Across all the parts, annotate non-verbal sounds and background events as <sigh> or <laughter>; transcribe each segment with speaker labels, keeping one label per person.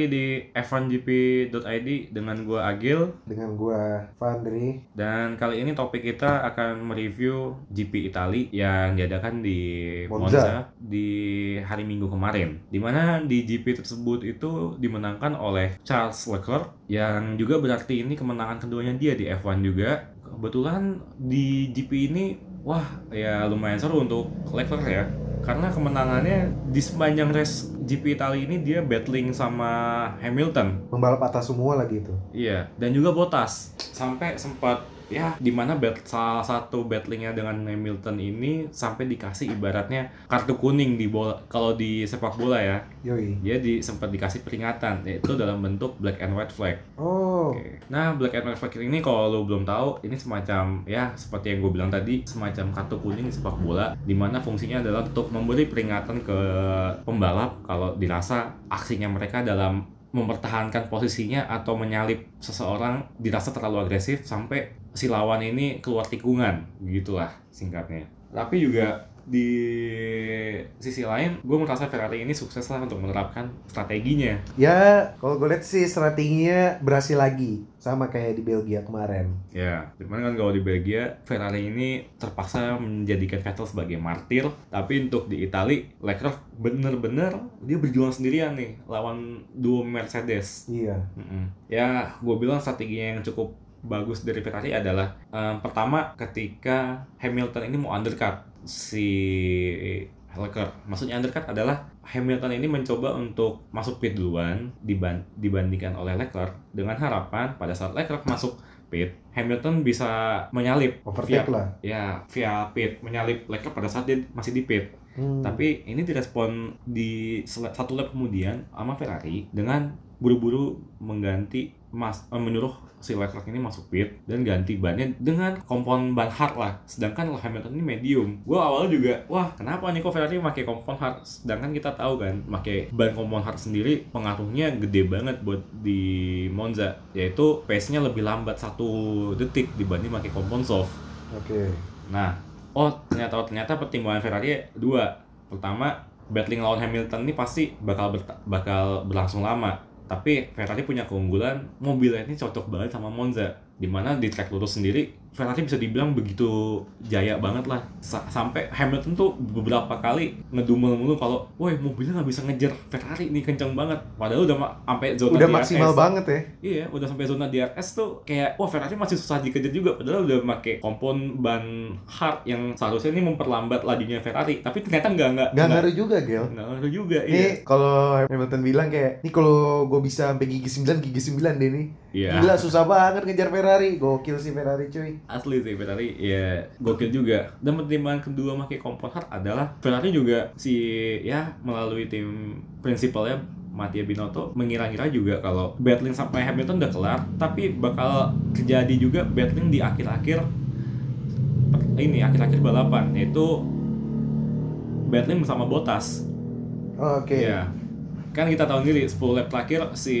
Speaker 1: lagi di f1gp.id dengan gua Agil
Speaker 2: dengan gua Fandri
Speaker 1: dan kali ini topik kita akan mereview GP Itali yang diadakan di Monza,
Speaker 2: Monza.
Speaker 1: di hari Minggu kemarin. Di mana di GP tersebut itu dimenangkan oleh Charles Leclerc yang juga berarti ini kemenangan keduanya dia di F1 juga. Kebetulan di GP ini wah ya lumayan seru untuk Leclerc ya karena kemenangannya di sepanjang race GP Italia ini dia battling sama Hamilton.
Speaker 2: pembalap atas semua lagi itu
Speaker 1: Iya, dan juga Bottas. Sampai sempat ya di mana bat- salah satu battlingnya dengan Hamilton ini sampai dikasih ibaratnya kartu kuning di bola kalau di sepak bola ya.
Speaker 2: yoi
Speaker 1: Dia di sempat dikasih peringatan yaitu dalam bentuk black and white flag.
Speaker 2: oh
Speaker 1: Oke. Nah, black and white flag ini kalau lo belum tahu, ini semacam ya seperti yang gue bilang tadi, semacam kartu kuning di sepak bola, di mana fungsinya adalah untuk memberi peringatan ke pembalap kalau dirasa aksinya mereka dalam mempertahankan posisinya atau menyalip seseorang dirasa terlalu agresif sampai si lawan ini keluar tikungan, gitulah singkatnya. Tapi juga di sisi lain, gue merasa Ferrari ini sukses lah untuk menerapkan strateginya
Speaker 2: ya kalau gue lihat sih strateginya berhasil lagi sama kayak di Belgia kemarin
Speaker 1: Ya, di mana kan kalau di Belgia, Ferrari ini terpaksa menjadikan Vettel sebagai martir. Tapi untuk di Itali, Leclerc bener-bener dia berjuang sendirian nih lawan duo Mercedes.
Speaker 2: iya
Speaker 1: Mm-mm. Ya, gue bilang strateginya yang cukup bagus dari Ferrari adalah em, pertama ketika Hamilton ini mau undercut si Leclerc. Maksudnya undercut adalah Hamilton ini mencoba untuk masuk pit duluan diban- dibandingkan oleh Leclerc dengan harapan pada saat Leclerc masuk pit, Hamilton bisa menyalip
Speaker 2: overtake
Speaker 1: via,
Speaker 2: lah
Speaker 1: ya via pit, menyalip Leclerc pada saat dia masih di pit.
Speaker 2: Hmm.
Speaker 1: Tapi ini direspon di satu lap kemudian sama Ferrari dengan buru-buru mengganti mas eh, menyuruh si Leclerc ini masuk pit dan ganti bannya dengan kompon ban hard lah. Sedangkan Hamilton ini medium. Gua awalnya juga, wah kenapa nih kok Ferrari pakai kompon hard? Sedangkan kita tahu kan, pakai ban kompon hard sendiri pengaruhnya gede banget buat di Monza, yaitu pace-nya lebih lambat satu detik dibanding pakai kompon soft.
Speaker 2: oke
Speaker 1: Nah, oh ternyata oh, ternyata pertimbangan Ferrari dua. Pertama, battling lawan Hamilton ini pasti bakal berta- bakal berlangsung lama. Tapi Ferrari punya keunggulan, mobilnya ini cocok banget sama Monza. Di mana di track lurus sendiri, Ferrari bisa dibilang begitu jaya banget lah. Sa- sampai Hamilton tuh beberapa kali ngedumel mulu kalau, woi mobilnya nggak bisa ngejar Ferrari nih kenceng banget. Padahal udah ma- sampai zona
Speaker 2: udah
Speaker 1: DRS.
Speaker 2: maksimal banget ya
Speaker 1: Iya, udah sampai zona DRS tuh kayak wah Ferrari masih susah dikejar juga padahal udah pakai kompon ban hard yang seharusnya ini memperlambat lajunya Ferrari, tapi ternyata enggak enggak
Speaker 2: nggak ngaruh juga Gel
Speaker 1: enggak ngaruh juga iya.
Speaker 2: Nih kalau Hamilton bilang kayak, nih kalau gue bisa sampai gigi 9, gigi 9 deh nih.
Speaker 1: Iya.
Speaker 2: Gila susah banget ngejar Ferrari. Gokil sih Ferrari cuy.
Speaker 1: Asli sih Ferrari ya gokil juga. Dan pertimbangan kedua pakai kompon hard adalah Ferrari juga si ya melalui tim prinsipalnya Mattia Binotto mengira-ngira juga kalau battling sampai Hamilton udah kelar, tapi bakal terjadi juga battling di akhir-akhir ini akhir-akhir balapan yaitu battling bersama Bottas.
Speaker 2: Oke.
Speaker 1: Iya. Kan kita tahu sendiri 10 lap terakhir si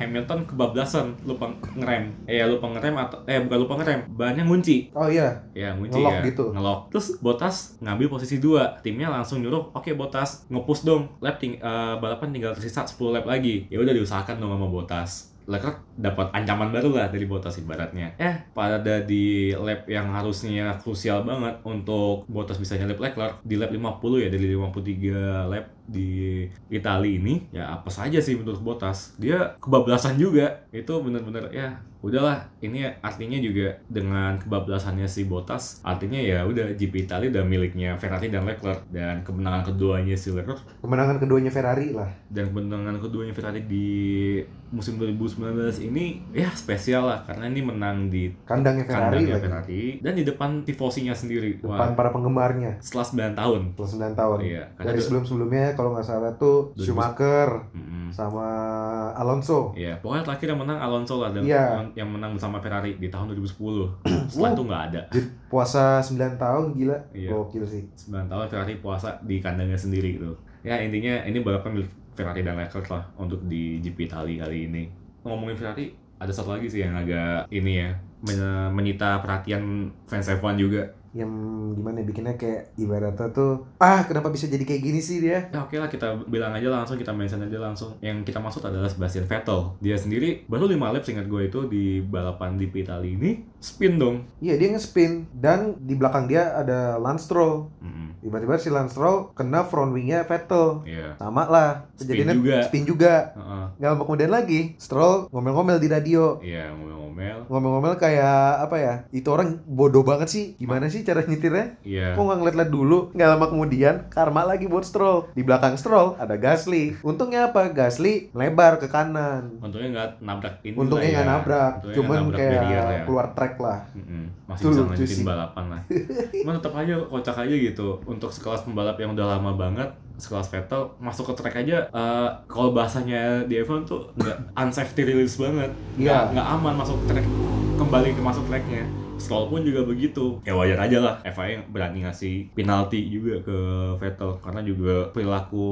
Speaker 1: Hamilton kebablasan lupa ngerem. Eh lupa ngerem atau eh bukan lupa ngerem, bannya ngunci.
Speaker 2: Oh iya.
Speaker 1: Ya ngunci
Speaker 2: Ngelok
Speaker 1: ya.
Speaker 2: gitu.
Speaker 1: Ngelok. Terus Bottas ngambil posisi dua. Timnya langsung nyuruh, "Oke Bottas, ngepush dong. Lap ting eh, balapan tinggal tersisa 10 lap lagi." Ya udah diusahakan dong sama Bottas. Leclerc dapat ancaman baru lah dari Bottas ibaratnya. Eh, pada di lap yang harusnya krusial banget untuk Bottas bisa nyalip Leclerc di lap 50 ya dari 53 lap di Italia ini ya apa saja sih menurut Bottas. Dia kebablasan juga. Itu bener-bener ya udahlah. Ini artinya juga dengan kebablasannya si Bottas artinya ya udah GP Italia udah miliknya Ferrari dan Leclerc. Dan kemenangan keduanya si Leclerc.
Speaker 2: Kemenangan keduanya Ferrari lah.
Speaker 1: dan kemenangan keduanya Ferrari di musim 2019 ini ya spesial lah. Karena ini menang di
Speaker 2: Kandangnya Ferrari
Speaker 1: kandangnya
Speaker 2: lagi.
Speaker 1: Ferrari. Dan di depan tifosinya sendiri.
Speaker 2: Depan para penggemarnya.
Speaker 1: setelah 9 tahun.
Speaker 2: Setelah 9 tahun.
Speaker 1: iya.
Speaker 2: Dari sebelum-sebelumnya kalau nggak salah tuh
Speaker 1: 2000.
Speaker 2: Schumacher
Speaker 1: Mm-mm.
Speaker 2: sama Alonso.
Speaker 1: Iya, pokoknya terakhir yang menang Alonso lah dan
Speaker 2: Iya.
Speaker 1: yang menang bersama Ferrari di tahun 2010. <clears throat> Setelah itu nggak ada.
Speaker 2: Jadi puasa 9 tahun gila.
Speaker 1: Iya.
Speaker 2: Gokil sih.
Speaker 1: 9 tahun Ferrari puasa di kandangnya sendiri gitu. Ya intinya ini balapan milik Ferrari dan Leclerc lah untuk di GP Italia kali ini. Ngomongin Ferrari, ada satu lagi sih yang agak ini ya men- menyita perhatian fans F1 juga.
Speaker 2: Yang gimana ya, bikinnya kayak ibaratnya tuh ah kenapa bisa jadi kayak gini sih dia
Speaker 1: Ya oke lah kita bilang aja langsung kita mention aja langsung. Yang kita maksud adalah Sebastian Vettel. Dia sendiri baru 5 lap seingat gue itu di balapan di Italia ini spin dong.
Speaker 2: iya dia nge-spin dan di belakang dia ada Lance Stroll
Speaker 1: Mm-mm.
Speaker 2: Tiba-tiba si Lance Stroll kena front wingnya Vettel
Speaker 1: Iya.
Speaker 2: sama lah
Speaker 1: Spin
Speaker 2: kejadiannya
Speaker 1: juga.
Speaker 2: spin juga
Speaker 1: Heeh.
Speaker 2: nggak lama kemudian lagi Stroll ngomel-ngomel di radio
Speaker 1: Iya ngomel-ngomel.
Speaker 2: ngomel-ngomel kayak apa ya itu orang bodoh banget sih gimana sih cara nyetirnya
Speaker 1: Iya.
Speaker 2: kok nggak ngeliat-liat dulu nggak lama kemudian karma lagi buat Stroll di belakang Stroll ada Gasly untungnya apa Gasly lebar ke kanan
Speaker 1: Untungnya nggak nabrak ini.
Speaker 2: untungnya
Speaker 1: lah
Speaker 2: nggak
Speaker 1: ya.
Speaker 2: nabrak
Speaker 1: Untungnya
Speaker 2: cuman
Speaker 1: nabrak
Speaker 2: kayak
Speaker 1: barrier ya.
Speaker 2: keluar track lah
Speaker 1: Mm-mm. Masih
Speaker 2: Tuh
Speaker 1: bisa lanjutin balapan lah. Cuman tetap aja kocak aja gitu. Untuk sekelas pembalap yang udah lama banget, sekelas Vettel masuk ke track aja eh, kalau bahasanya di F1 tuh nggak <laughs> unsafety release banget. Nggak nggak aman masuk track kembali ke masuk tracknya. Stroll pun juga begitu. Ya wajar aja lah FIA berani ngasih penalti juga ke Vettel. Karena juga perilaku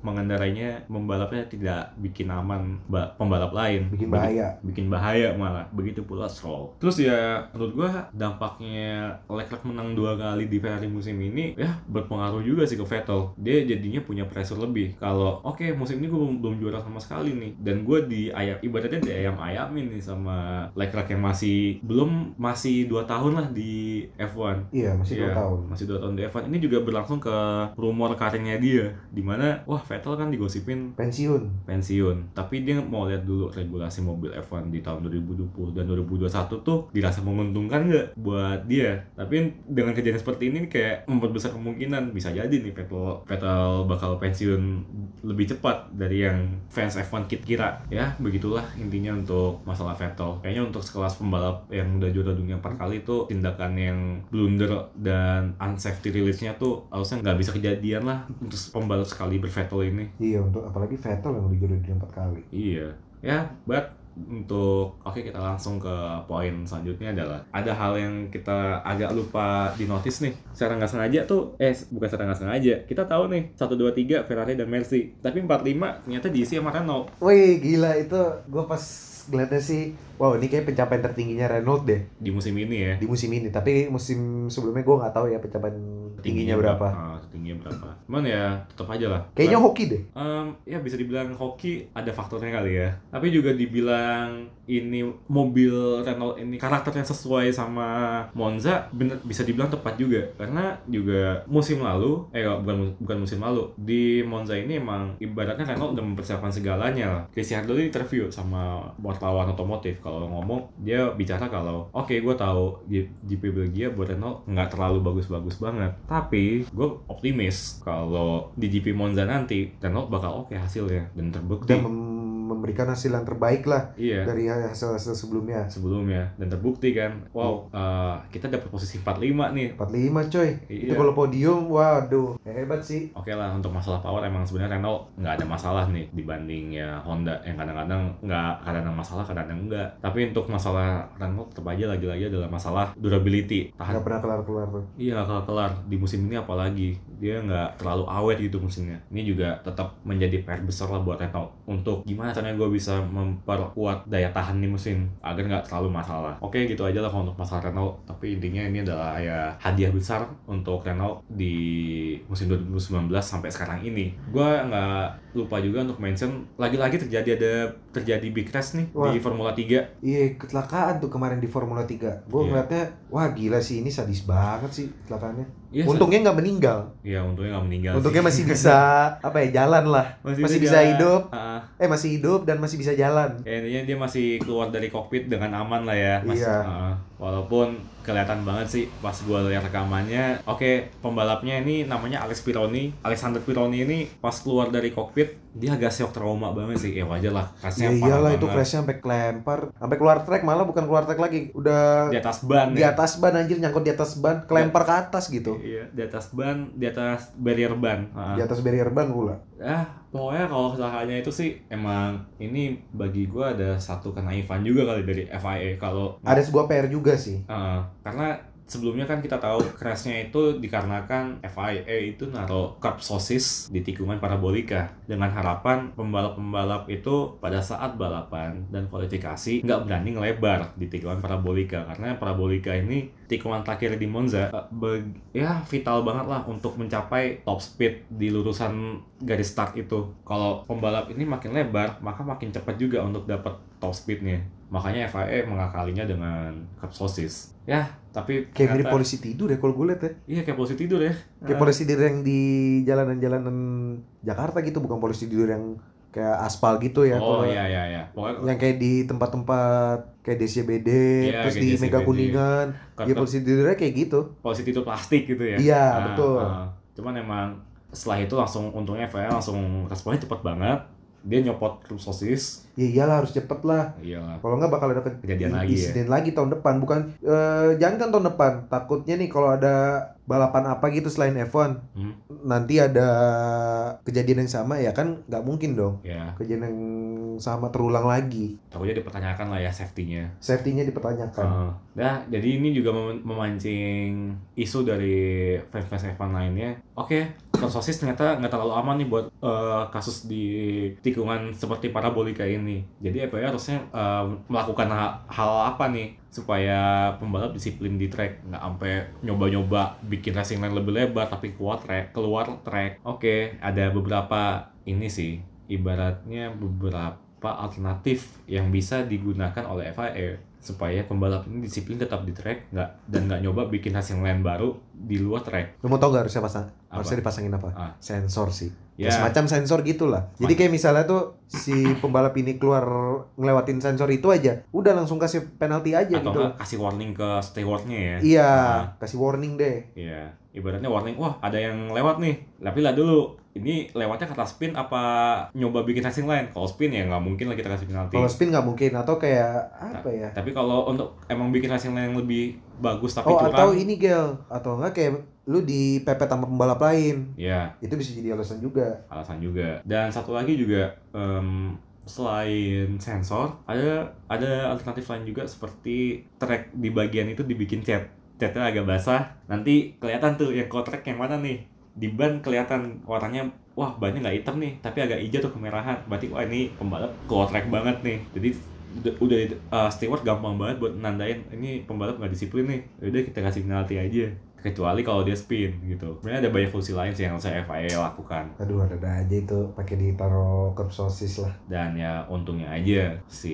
Speaker 1: mengendarainya membalapnya tidak bikin aman ba- pembalap lain.
Speaker 2: bikin bahaya.
Speaker 1: bikin bahaya malah. Begitu pula Stroll. Terus ya menurut gua dampaknya Leclerc menang dua kali di Ferrari musim ini ya berpengaruh juga sih ke Vettel. Dia jadinya punya pressure lebih. Kalau oke musim ini gua belum, belum juara sama sekali nih. Dan gua di ayam ibaratnya di ayam ayamin nih sama Leclerc yang masih belum masih dua tahun lah di F1
Speaker 2: iya masih dua
Speaker 1: Iya,
Speaker 2: tahun.
Speaker 1: masih dua tahun di F1 ini juga berlangsung ke rumor karirnya dia di mana wah Vettel kan digosipin
Speaker 2: pensiun.
Speaker 1: pensiun. Tapi dia mau lihat dulu regulasi mobil F1 di tahun 2020 dan 2021 tuh dirasa menguntungkan nggak buat dia? Tapi dengan kejadian seperti ini kayak memperbesar kemungkinan. Bisa jadi nih Vettel Vettel bakal pensiun lebih cepat dari yang fans F1 kit kira ya begitulah intinya untuk masalah Vettel. Kayaknya untuk sekelas pembalap yang udah juara dunia empat kali itu tindakan yang blunder dan unsafety release-nya tuh harusnya nggak bisa kejadian lah untuk pembalap sekali bervettel ini
Speaker 2: iya untuk apalagi Vettel yang udah dunia empat kali
Speaker 1: Iya, ya, but untuk oke kita langsung ke poin selanjutnya adalah ada hal yang kita agak lupa di notice nih. Secara nggak sengaja tuh, eh bukan secara nggak sengaja, kita tahu nih 1 2 3 Ferrari dan Mercy. Tapi 45 ternyata diisi sama Renault.
Speaker 2: Wih gila itu gue pas ngeliatnya sih wow ini kayak pencapaian tertingginya Renault deh
Speaker 1: di musim ini ya.
Speaker 2: di musim ini tapi musim sebelumnya gue nggak tahu ya pencapaian tingginya berapa
Speaker 1: Ah, tingginya berapa. Cuman ya tetap aja lah.
Speaker 2: kayaknya hoki deh
Speaker 1: Em, ya bisa dibilang hoki ada faktornya kali ya. Tapi juga dibilang ini mobil Renault ini karakternya sesuai sama Monza bener bisa dibilang tepat juga karena juga musim lalu eh bukan bukan musim lalu di Monza ini emang ibaratnya Renault udah mempersiapkan segalanya lah. Ricciardo ini interview sama wartawan otomotif kalau ngomong dia bicara kalau oke gue tahu G- GP Belgia buat Renault nggak terlalu bagus-bagus banget tapi gue optimis kalau di GP Monza nanti Renault bakal oke hasilnya dan terbukti.
Speaker 2: Dan memberikan hasil yang terbaik lah
Speaker 1: iya.
Speaker 2: dari hasil-hasil sebelumnya.
Speaker 1: Sebelumnya. Dan terbukti kan wow eh, kita dapat posisi 45 nih.
Speaker 2: 45 coy.
Speaker 1: Iya.
Speaker 2: itu kalau podium waduh hebat sih.
Speaker 1: Oke lah untuk masalah power emang sebenarnya Renault nggak ada masalah nih dibanding ya Honda. Yang kadang-kadang nggak kadang masalah kadang enggak tapi untuk masalah Renault tetap aja lagi-lagi adalah masalah durability. Tahan.
Speaker 2: Nggak pernah kelar-kelar tuh
Speaker 1: Iya nggak kelar di musim ini apalagi dia nggak terlalu awet gitu musimnya. Ini juga tetap menjadi PR besar lah buat Renault untuk gimana caranya gue bisa memperkuat daya tahan di musim agar nggak terlalu masalah. Oke gitu aja lah kalau untuk masalah Renault. Tapi intinya ini adalah ya hadiah besar untuk Renault di musim 2019 sampai sekarang ini. Gue nggak lupa juga untuk mention lagi-lagi terjadi ada terjadi big crash nih
Speaker 2: Wah.
Speaker 1: di Formula 3
Speaker 2: iya kecelakaan tuh kemarin di Formula 3 gue
Speaker 1: Iya.
Speaker 2: ngeliatnya wah gila sih ini sadis banget sih kecelakaannya
Speaker 1: Iya,
Speaker 2: untungnya nggak meninggal
Speaker 1: Iya, untungnya nggak meninggal.
Speaker 2: untungnya
Speaker 1: sih.
Speaker 2: masih bisa <laughs> apa ya jalan lah masih bisa
Speaker 1: jalan.
Speaker 2: hidup.
Speaker 1: Ah,
Speaker 2: eh masih hidup dan masih bisa jalan
Speaker 1: Ya, intinya dia masih keluar dari kokpit dengan aman lah ya. Mas.
Speaker 2: Iya.
Speaker 1: Heeh. walaupun kelihatan banget sih pas gua lihat rekamannya. Oke, pembalapnya ini namanya Alex Pironi. Alexander Pironi ini pas keluar dari kokpit dia agak shock trauma banget sih. Ya wajar lah,
Speaker 2: ya
Speaker 1: crashnya parah
Speaker 2: iyalah itu crashnya sampai kelempar sampai keluar track malah bukan keluar track lagi udah
Speaker 1: di atas ban.
Speaker 2: di
Speaker 1: ya.
Speaker 2: atas ban anjir nyangkut di atas ban kelempar ke atas gitu
Speaker 1: Iya, di atas ban, di atas barrier ban. Heeh.
Speaker 2: di atas barrier ban pula
Speaker 1: Ah, pokoknya kalau kecelakaannya itu sih emang ini bagi gua ada satu kenaifan juga kali dari FIA kalau
Speaker 2: ada sebuah PR juga sih
Speaker 1: Uh, karena sebelumnya kan kita tahu crashnya itu dikarenakan FIA itu naruh cup sosis di tikungan parabolika dengan harapan pembalap-pembalap itu pada saat balapan dan kualifikasi nggak berani ngelebar di tikungan parabolika. Karena parabolika ini tikungan terakhir di Monza eh, ya vital banget lah untuk mencapai top speed di lurusan garis start itu. Kalau pembalap ini makin lebar maka makin cepat juga untuk dapat top speednya makanya FIA mengakalinya dengan cup sosis ya tapi
Speaker 2: Kayak mirip polisi tidur ya kalau gue liat ya.
Speaker 1: iya kayak polisi tidur ya
Speaker 2: Kayak polisi tidur yang di jalanan-jalanan Jakarta gitu, bukan polisi tidur yang kayak aspal gitu ya.
Speaker 1: oh iya iya iya pokoknya
Speaker 2: Yang kayak di tempat-tempat kayak DCBD,
Speaker 1: Iya,
Speaker 2: terus
Speaker 1: kayak
Speaker 2: di
Speaker 1: DCBD.
Speaker 2: Mega Kuningan.
Speaker 1: Kan-
Speaker 2: Ya polisi tidurnya kayak gitu.
Speaker 1: polisi tidur plastik gitu ya
Speaker 2: Iya,
Speaker 1: Ah,
Speaker 2: betul.
Speaker 1: ah. cuman emang setelah itu langsung untungnya FIA langsung responnya cepet banget dia nyopot krim sosis
Speaker 2: Ya iyalah harus cepet lah.
Speaker 1: iyalah
Speaker 2: Kalau nggak bakal ada ke-
Speaker 1: Kejadian lagi ya.
Speaker 2: lagi tahun depan. Bukan eh, jangan kan tahun depan. Takutnya nih kalau ada balapan apa gitu selain F1,
Speaker 1: Hmm.
Speaker 2: nanti ada kejadian yang sama ya kan nggak mungkin dong.
Speaker 1: ya
Speaker 2: Kejadian yang sama terulang lagi.
Speaker 1: takutnya dipertanyakan lah ya safety-nya
Speaker 2: Safety-nya dipertanyakan.
Speaker 1: Ah. nah jadi ini juga mem- memancing isu dari fans-fans F1 lainnya oke krim sosis ternyata nggak terlalu aman nih buat eh, kasus di tikungan seperti parabolika ini jadi FIA harusnya eh, melakukan ha- hal apa nih supaya pembalap disiplin di track? Nggak sampai nyoba-nyoba bikin racing line lebih lebar tapi keluar track keluar track. Oke ada beberapa ini sih. Ibaratnya beberapa alternatif yang bisa digunakan oleh FIA supaya pembalap ini disiplin tetap di track nggak dan nggak nyoba bikin racing line baru di luar track
Speaker 2: Lu mau tau gak harusnya pasang?
Speaker 1: Apa?
Speaker 2: Harusnya dipasangin apa?
Speaker 1: Ah.
Speaker 2: Sensor sih.
Speaker 1: ya
Speaker 2: Ya. Semacam sensor gitulah. Jadi kayak misalnya tuh si pembalap ini keluar ngelewatin sensor itu aja, udah langsung kasih penalti aja
Speaker 1: atau
Speaker 2: gitu.
Speaker 1: nggak kasih warning ke stewardnya ya
Speaker 2: Iya,
Speaker 1: Ah.
Speaker 2: kasih warning deh.
Speaker 1: Iya, ibaratnya warning, wah ada yang lewat nih. Tapi lah dulu, ini lewatnya kata spin apa nyoba bikin racing line? Kalau spin ya nggak mungkin lah kita kasih penalti.
Speaker 2: Kalau spin nggak mungkin atau kayak apa ya?
Speaker 1: Tapi kalau untuk emang bikin racing line yang lebih bagus tapi
Speaker 2: Oh
Speaker 1: curang,
Speaker 2: atau ini gel atau enggak kayak lu dipepet sama pembalap lain.
Speaker 1: ya
Speaker 2: Itu bisa jadi alasan juga.
Speaker 1: alasan juga. Dan satu lagi juga em, selain sensor, ada ada alternatif lain juga seperti track di bagian itu dibikin cat. Catnya agak basah, nanti kelihatan tuh yang kotrek yang mana nih. Di ban kelihatan warnanya wah bannya nggak hitam nih, tapi agak hijau tuh kemerahan. Berarti wah ini pembalap kotrek banget nih. Jadi udah, uh, steward gampang banget buat nandain ini pembalap nggak disiplin nih. Udah kita kasih penalti aja. Kecuali kalau dia spin gitu. Sebenarnya ada banyak fungsi lain sih yang saya FIA lakukan.
Speaker 2: Aduh ada aja itu pakai ditaruh cup sosis lah.
Speaker 1: dan ya untungnya aja si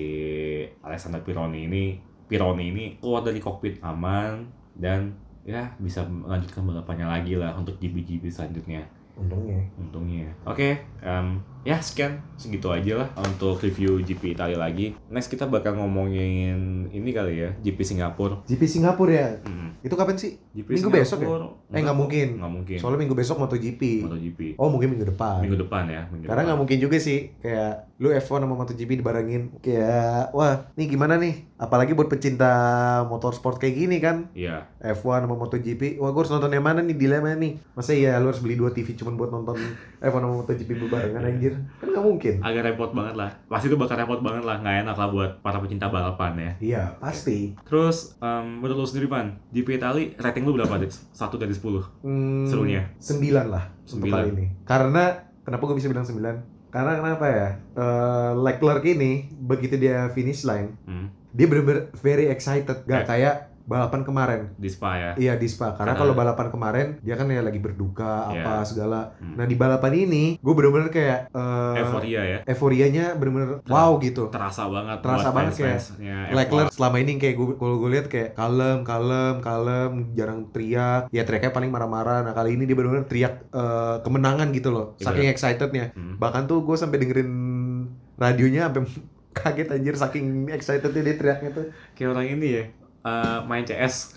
Speaker 1: Alessandro Pironi ini Pironi ini keluar dari kokpit aman dan ya bisa melanjutkan balapannya lagi lah untuk GP-GP selanjutnya
Speaker 2: Untungnya.
Speaker 1: untungnya oke em, ya sekian. Segitu aja lah untuk review GP Italia lagi. Next kita bakal ngomongin ini kali ya GP Singapura.
Speaker 2: GP Singapura ya.
Speaker 1: Mm,
Speaker 2: Itu kapan sih?
Speaker 1: GP
Speaker 2: Minggu besok ya?
Speaker 1: Singapura
Speaker 2: Eh nggak mungkin.
Speaker 1: nggak mungkin.
Speaker 2: Soalnya minggu besok MotoGP.
Speaker 1: MotoGP
Speaker 2: Oh mungkin minggu depan.
Speaker 1: minggu depan ya minggu
Speaker 2: Karena nggak mungkin juga sih. Kayak lu F1 sama MotoGP dibarengin. Kayak wah nih gimana nih? Apalagi buat pecinta motorsport kayak gini kan?
Speaker 1: Iya.
Speaker 2: F1 sama MotoGP wah gue harus nonton yang mana nih? Dilema nih. Masa ya lu harus beli dua TV cuma buat nonton <laughs> F1 sama MotoGP berbarengan anjir kan nggak mungkin.
Speaker 1: Agak repot banget lah. Pasti itu bakal repot banget lah. Nggak enak lah buat para pecinta balapan ya.
Speaker 2: Iya pasti.
Speaker 1: Terus em, menurut lu sendiri Pan GP Itali rating lu berapa deh satu dari 10
Speaker 2: hmm,
Speaker 1: Serunya?
Speaker 2: sembilan lah untuk
Speaker 1: Sembilan.
Speaker 2: kali ini. Karena kenapa gue bisa bilang sembilan? Karena kenapa ya? Eh, Leclerc ini begitu dia finish line
Speaker 1: hmm.
Speaker 2: dia bener-bener very excited. Gak
Speaker 1: Ya.
Speaker 2: kayak balapan kemarin
Speaker 1: di Spa ya
Speaker 2: Iya di Spa karena
Speaker 1: Karena-
Speaker 2: kalau balapan kemarin dia kan ya lagi berduka
Speaker 1: Iya.
Speaker 2: apa segala.
Speaker 1: Hmm.
Speaker 2: Nah di balapan ini gue bener-bener kayak eh,
Speaker 1: euforia ya
Speaker 2: euforianya bener-bener
Speaker 1: Ter-
Speaker 2: wow gitu.
Speaker 1: terasa banget
Speaker 2: Terasa banget kayak
Speaker 1: fans-fansnya
Speaker 2: Leclerc
Speaker 1: F1.
Speaker 2: selama ini kayak gue kalau gue lihat kayak kalem kalem kalem jarang teriak ya teriaknya paling marah-marah nah kali ini dia benar-benar teriak eh, kemenangan gitu loh
Speaker 1: Iya.
Speaker 2: saking excitednya
Speaker 1: Hmm.
Speaker 2: bahkan tuh gue sampai dengerin radionya sampai <laughs> kaget anjir saking excitednya dia teriaknya tuh
Speaker 1: kayak orang ini ya eh, main CS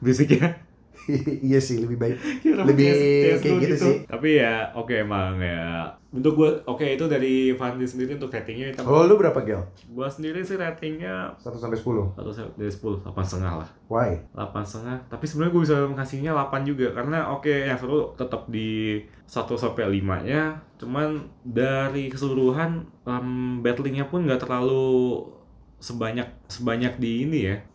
Speaker 1: musiknya <laughs> <laughs>
Speaker 2: iya sih lebih baik. <laughs>
Speaker 1: Orang
Speaker 2: Lebih
Speaker 1: CS
Speaker 2: kayak gitu sih.
Speaker 1: tapi ya oke emang ya. Untuk gue oke itu dari Fandi sendiri untuk ratingnya kita
Speaker 2: kalau lu berapa gel
Speaker 1: gue sendiri sih ratingnya
Speaker 2: 1 sampai 10
Speaker 1: satu dari 10 delapan setengah lah.
Speaker 2: Why?
Speaker 1: Delapan setengah. Tapi sebenarnya gue bisa ngasihnya 8 juga karena oke yang seru tetap di 1 sampai 5 nya cuman dari keseluruhan um, battlingnya pun nggak terlalu sebanyak sebanyak di ini ya. uh,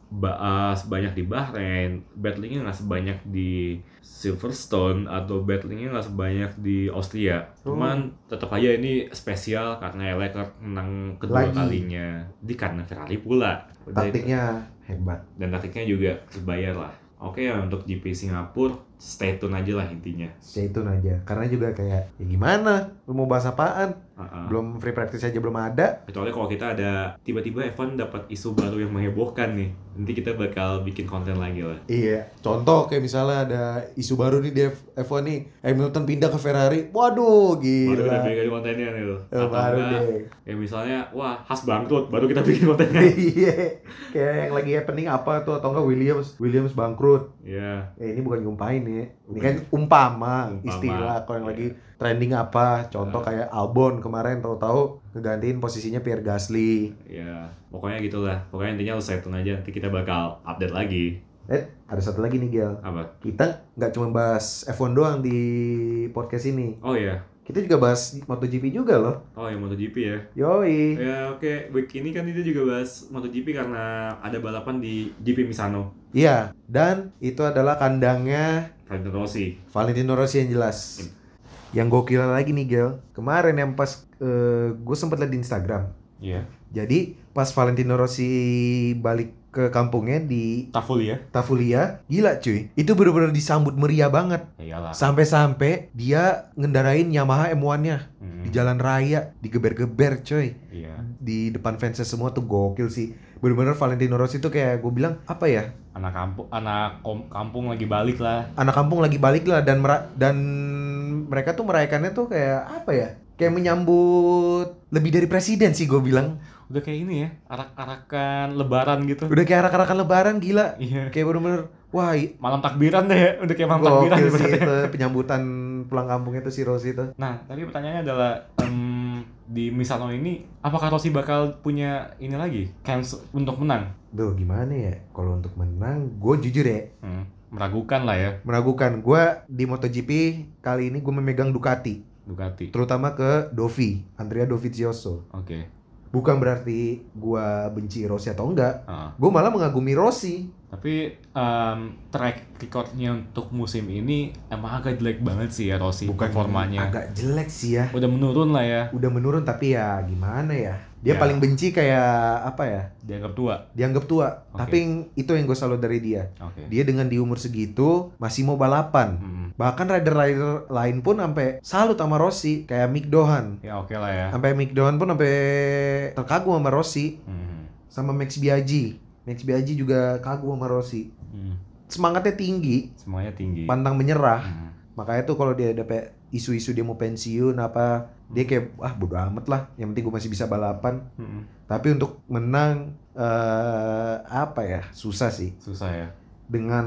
Speaker 1: sebanyak di Bahrain battlingnya nggak sebanyak di Silverstone atau battlingnya nggak sebanyak di Austria
Speaker 2: Oh.
Speaker 1: cuman tetap aja ini spesial karena Leclerc menang kedua
Speaker 2: Lagi.
Speaker 1: kalinya di karena Ferrari pula Udah itu.
Speaker 2: Taktiknya hebat.
Speaker 1: dan taktiknya juga terbayar lah oke ya untuk GP Singapura stay tune aja lah intinya
Speaker 2: Stay tune aja. Karena juga kayak ya gimana? Lu mau bahas apaan?
Speaker 1: Uh-uh.
Speaker 2: Belum free practice aja belum ada.
Speaker 1: kecuali kalau kita ada tiba-tiba Evan dapat isu baru yang menghebohkan nih nanti kita bakal bikin konten lagi lah
Speaker 2: Iya. Contoh kayak misalnya ada isu baru nih di F- F1 nih. Hamilton pindah ke Ferrari. Waduh,
Speaker 1: baru kita
Speaker 2: gila.
Speaker 1: bikin kontennya nih loh
Speaker 2: Eh, baru
Speaker 1: enggak,
Speaker 2: deh.
Speaker 1: ya misalnya wah khas bangkrut baru kita bikin kontennya <laughs>
Speaker 2: Iya. Kayak yang lagi happening apa tuh atau enggak Williams Williams bangkrut.
Speaker 1: ya
Speaker 2: Ya ini bukan nyumpahin ya. Ini kan umpama,
Speaker 1: Umpama.
Speaker 2: istilah kalau yang
Speaker 1: Iya.
Speaker 2: lagi trending apa. Contoh kayak Albon kemarin tahu-tahu ngegantiin posisinya Pierre Gasly.
Speaker 1: ya pokoknya gitulah pokoknya intinya lu tune aja nanti kita bakal update lagi
Speaker 2: Eh, ada satu lagi nih Gel.
Speaker 1: apa
Speaker 2: Kita nggak cuma bahas F1 doang di podcast ini.
Speaker 1: oh ya
Speaker 2: Kita juga bahas MotoGP juga loh.
Speaker 1: oh ya MotoGP ya
Speaker 2: Yoi.
Speaker 1: ya oke week ini kan itu juga bahas MotoGP karena ada balapan di GP Misano
Speaker 2: Iya, dan itu adalah kandangnya
Speaker 1: Valentino Rossi
Speaker 2: Valentino Rossi yang jelas. Yang gokil lagi nih Gel. Kemarin yang pas gue sempat liat di Instagram.
Speaker 1: iya
Speaker 2: Jadi pas Valentino Rossi balik ke kampungnya di
Speaker 1: Tafuli ya
Speaker 2: Tafulia, gila cuy. Itu bener-bener disambut meriah banget.
Speaker 1: ya iyalah
Speaker 2: Sampai-sampai dia ngendarain Yamaha M1-nya
Speaker 1: Hmm,
Speaker 2: di jalan raya, digeber-geber coy.
Speaker 1: iya
Speaker 2: Di depan fansnya semua tuh gokil sih. Bener-bener Valentino Rossi tuh kayak gue bilang apa ya?
Speaker 1: anak kampung anak kom- kampung lagi balik lah
Speaker 2: Anak kampung lagi balik lah dan dan mereka tuh merayakannya tuh kayak apa ya? Kayak menyambut lebih dari presiden sih gue bilang.
Speaker 1: udah kayak ini ya arak-arakan lebaran gitu
Speaker 2: Udah kayak arak-arakan lebaran gila.
Speaker 1: iya
Speaker 2: Kayak bener-bener wah
Speaker 1: malam takbiran deh ya udah kayak malam takbiran
Speaker 2: sih itu penyambutan pulang kampungnya tuh si Rossi tuh.
Speaker 1: nah tapi pertanyaannya adalah em, di Misano ini apakah Rossi bakal punya ini lagi chance untuk menang
Speaker 2: Duh gimana ya? Kalau untuk menang, gue jujur ya
Speaker 1: Hmm, meragukan lah ya
Speaker 2: meragukan. Gue di MotoGP kali ini gue memegang Ducati,
Speaker 1: Ducati
Speaker 2: terutama ke Dovi, Andrea Dovizioso.
Speaker 1: oke
Speaker 2: Bukan berarti gue benci Rossi atau enggak.
Speaker 1: Ah.
Speaker 2: Gue malah mengagumi Rossi.
Speaker 1: tapi em, track recordnya untuk musim ini emang agak jelek banget sih ya Rossi
Speaker 2: Bukan
Speaker 1: performanya
Speaker 2: agak jelek sih ya.
Speaker 1: udah menurun lah ya
Speaker 2: Udah menurun tapi ya gimana ya? Dia
Speaker 1: Ya.
Speaker 2: paling benci kayak apa ya?
Speaker 1: dianggap tua
Speaker 2: Dianggap tua.
Speaker 1: Oke.
Speaker 2: Tapi itu yang gue salut dari dia.
Speaker 1: oke
Speaker 2: Dia dengan di umur segitu masih mau balapan.
Speaker 1: Hmm,
Speaker 2: Bahkan rider-rider lain pun sampai salut sama Rossi, kayak Mick Dohan.
Speaker 1: ya oke lah ya
Speaker 2: Sampai Mick Dohan pun sampai terkagum sama Rossi,
Speaker 1: Hmm,
Speaker 2: sama Max Biaggi. Max Biaggi juga kagum sama Rossi.
Speaker 1: hmm.
Speaker 2: Semangatnya tinggi,
Speaker 1: semuanya tinggi
Speaker 2: pantang menyerah.
Speaker 1: Hmm.
Speaker 2: Makanya tuh kalau dia ada isu-isu dia mau pensiun apa, dia kayak ah bodo amat lah. Yang penting gue masih bisa balapan.
Speaker 1: Hmm,
Speaker 2: Tapi untuk menang eh apa ya? Susah sih.
Speaker 1: susah ya
Speaker 2: Dengan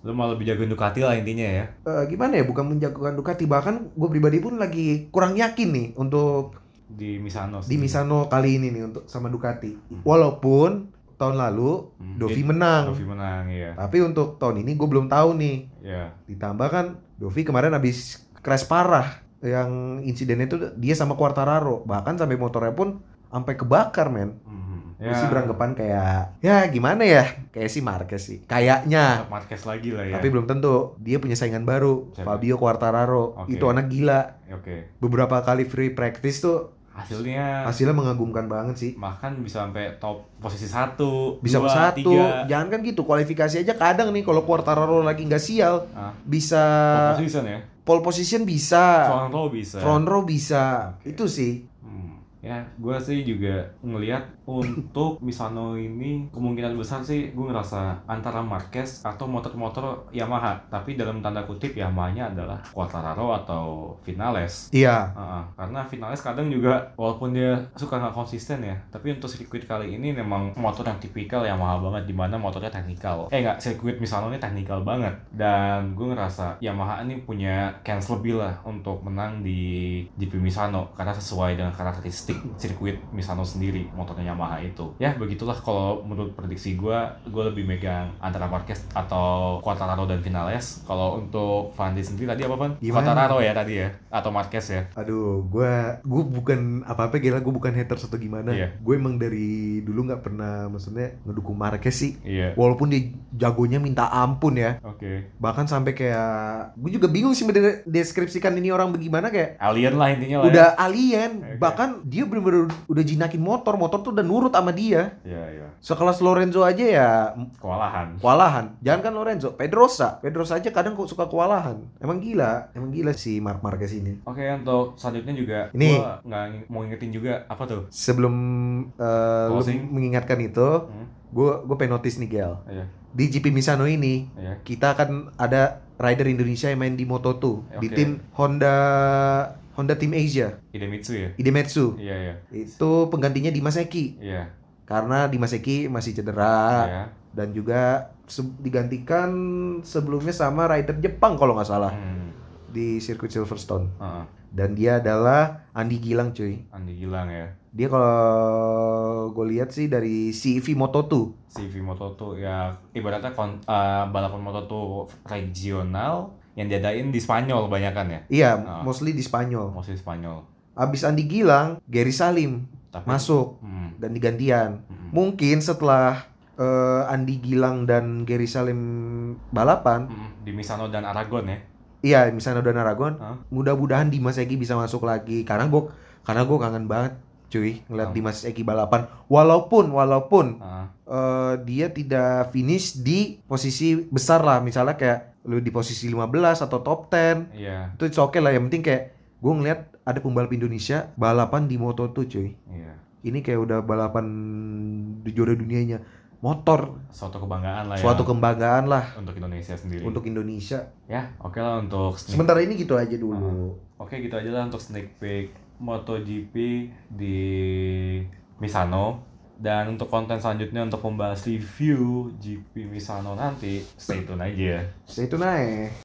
Speaker 1: lu mau lebih jago Ducati lah intinya ya
Speaker 2: eh, gimana ya? Bukan menjagokan Ducati bahkan gue pribadi pun lagi kurang yakin nih untuk
Speaker 1: di Misano
Speaker 2: di
Speaker 1: sendiri.
Speaker 2: Misano kali ini nih untuk sama Ducati. Walaupun tahun lalu
Speaker 1: Hmm,
Speaker 2: Dovi menang.
Speaker 1: Dovi menang ya
Speaker 2: Tapi untuk tahun ini gue belum tahu nih.
Speaker 1: ya
Speaker 2: Ditambah kan Dovi kemarin habis crash parah. Yang insidennya itu dia sama Quartararo. Bahkan sampai motornya pun sampai kebakar men.
Speaker 1: Hmm,
Speaker 2: Gue sih beranggapan kayak ya gimana ya? Kayak si Marquez sih. Kayaknya.
Speaker 1: Marquez lagi lah ya
Speaker 2: Tapi belum tentu. Dia punya saingan baru,
Speaker 1: Siapa?
Speaker 2: Fabio Quartararo.
Speaker 1: Oke.
Speaker 2: Itu anak gila.
Speaker 1: oke
Speaker 2: Beberapa kali free practice tuh
Speaker 1: hasilnya
Speaker 2: hasilnya mengagumkan banget sih.
Speaker 1: bahkan bisa sampai top posisi satu
Speaker 2: Bisa
Speaker 1: dua,
Speaker 2: satu,
Speaker 1: tiga.
Speaker 2: jangan kan gitu. Kualifikasi aja kadang nih kalau Quartararo lagi nggak sial,
Speaker 1: Ah,
Speaker 2: bisa
Speaker 1: top position ya
Speaker 2: pole position bisa,
Speaker 1: front row bisa
Speaker 2: front row bisa.
Speaker 1: Oke.
Speaker 2: Itu sih.
Speaker 1: Ya, gue sih juga ngelihat untuk <laughs> Misano ini kemungkinan besar sih gue ngerasa antara Marquez atau motor-motor Yamaha. Tapi dalam tanda kutip Yamaha-nya adalah Quartararo atau Vinales.
Speaker 2: Iya.
Speaker 1: Ah, ah. karena Vinales kadang juga walaupun dia suka nggak konsisten ya, tapi untuk sirkuit kali ini memang motor yang tipikal Yamaha banget di mana motornya teknikal. Eh nggak, sirkuit Misano ini teknikal banget dan gue ngerasa Yamaha ini punya chance lebih lah untuk menang di GP Misano karena sesuai dengan karakteristik sirkuit Misano sendiri motornya Yamaha itu. Ya begitulah kalau menurut prediksi gue, gue lebih megang antara Marquez atau Quartararo dan Vinales. Kalau untuk Fandi sendiri tadi apa Van?
Speaker 2: Gimana?
Speaker 1: Quartararo ya tadi ya atau Marquez ya?
Speaker 2: Aduh, gue gue bukan apa-apa gila, gue bukan haters atau gimana.
Speaker 1: Iya.
Speaker 2: Gue emang dari dulu nggak pernah, maksudnya ngedukung Marquez sih.
Speaker 1: Iya.
Speaker 2: Walaupun dia jagonya minta ampun ya.
Speaker 1: Oke.
Speaker 2: Bahkan sampai kayak, gue juga bingung sih mendeskripsikan ini orang bagaimana kayak
Speaker 1: Alien lah intinya lah.
Speaker 2: udah alien.
Speaker 1: Oke.
Speaker 2: Bahkan dia bener-bener udah jinakin motor, motor tuh udah nurut sama dia.
Speaker 1: Ya. Iya iya.
Speaker 2: Sekelas Lorenzo aja ya
Speaker 1: Kewalahan.
Speaker 2: kewalahan. Jangan kan Lorenzo, Pedrosa. Pedrosa aja kadang kok suka kewalahan. Emang gila, emang gila sih Mark Marquez ini.
Speaker 1: Oke untuk selanjutnya juga
Speaker 2: Ini.
Speaker 1: nggak mau ingetin juga apa tuh?
Speaker 2: Sebelum lu
Speaker 1: Closing.
Speaker 2: mengingatkan itu,
Speaker 1: Hmm.
Speaker 2: gue gue pengen notice nih Gel.
Speaker 1: Iya.
Speaker 2: Di GP Misano ini
Speaker 1: Iya.
Speaker 2: kita akan ada rider Indonesia yang main di Moto2 di
Speaker 1: Oke.
Speaker 2: tim Honda Honda Team Asia,
Speaker 1: Idemitsu ya.
Speaker 2: Idemitsu.
Speaker 1: Iya iya.
Speaker 2: Itu penggantinya Dimas Eki
Speaker 1: Iya.
Speaker 2: karena Dimas Eki masih cedera
Speaker 1: Iya.
Speaker 2: dan juga se- digantikan sebelumnya sama rider Jepang kalau nggak salah
Speaker 1: Hmm.
Speaker 2: di sirkuit Silverstone.
Speaker 1: Heeh.
Speaker 2: Dan dia adalah Andi Gilang cuy.
Speaker 1: Andi Gilang ya.
Speaker 2: Dia kalau gue lihat sih dari CV Moto2.
Speaker 1: CV Moto2 ya ibaratnya kon, eh, balapan Moto2 regional yang diadain di Spanyol kebanyakan ya.
Speaker 2: Iya,
Speaker 1: Ah.
Speaker 2: mostly di Spanyol.
Speaker 1: Mostly Spanyol.
Speaker 2: Abis Andi Gilang, Gary Salim
Speaker 1: Tapi
Speaker 2: masuk
Speaker 1: Hmm.
Speaker 2: dan digantian.
Speaker 1: Hmm.
Speaker 2: Mungkin setelah eh, Andi Gilang dan Gary Salim balapan,
Speaker 1: Hmm. Di Misano dan Aragon ya.
Speaker 2: iya misalnya udah Aragon,
Speaker 1: Hah?
Speaker 2: mudah-mudahan Dimas Eki bisa masuk lagi. Karena gue karena gue kangen banget cuy ngeliat
Speaker 1: Ah.
Speaker 2: Dimas Eki balapan. Walaupun walaupun eh, dia tidak finish di posisi besar lah, misalnya kayak lu di posisi 15 atau top 10
Speaker 1: Iya.
Speaker 2: itu oke lah. Yang penting kayak gue ngeliat ada pembalap Indonesia balapan di Moto2 cuy.
Speaker 1: Iya.
Speaker 2: ini kayak udah balapan di juara dunianya. Motor.
Speaker 1: Suatu kebanggaan lah ya.
Speaker 2: suatu kebanggaan lah.
Speaker 1: Untuk Indonesia sendiri.
Speaker 2: untuk Indonesia.
Speaker 1: Ya, oke lah untuk sneak
Speaker 2: sementara ini gitu aja dulu.
Speaker 1: Oke gitu aja lah untuk sneak peek MotoGP di Misano dan untuk konten selanjutnya untuk membahas review GP Misano nanti stay tune aja ya.
Speaker 2: stay tune aja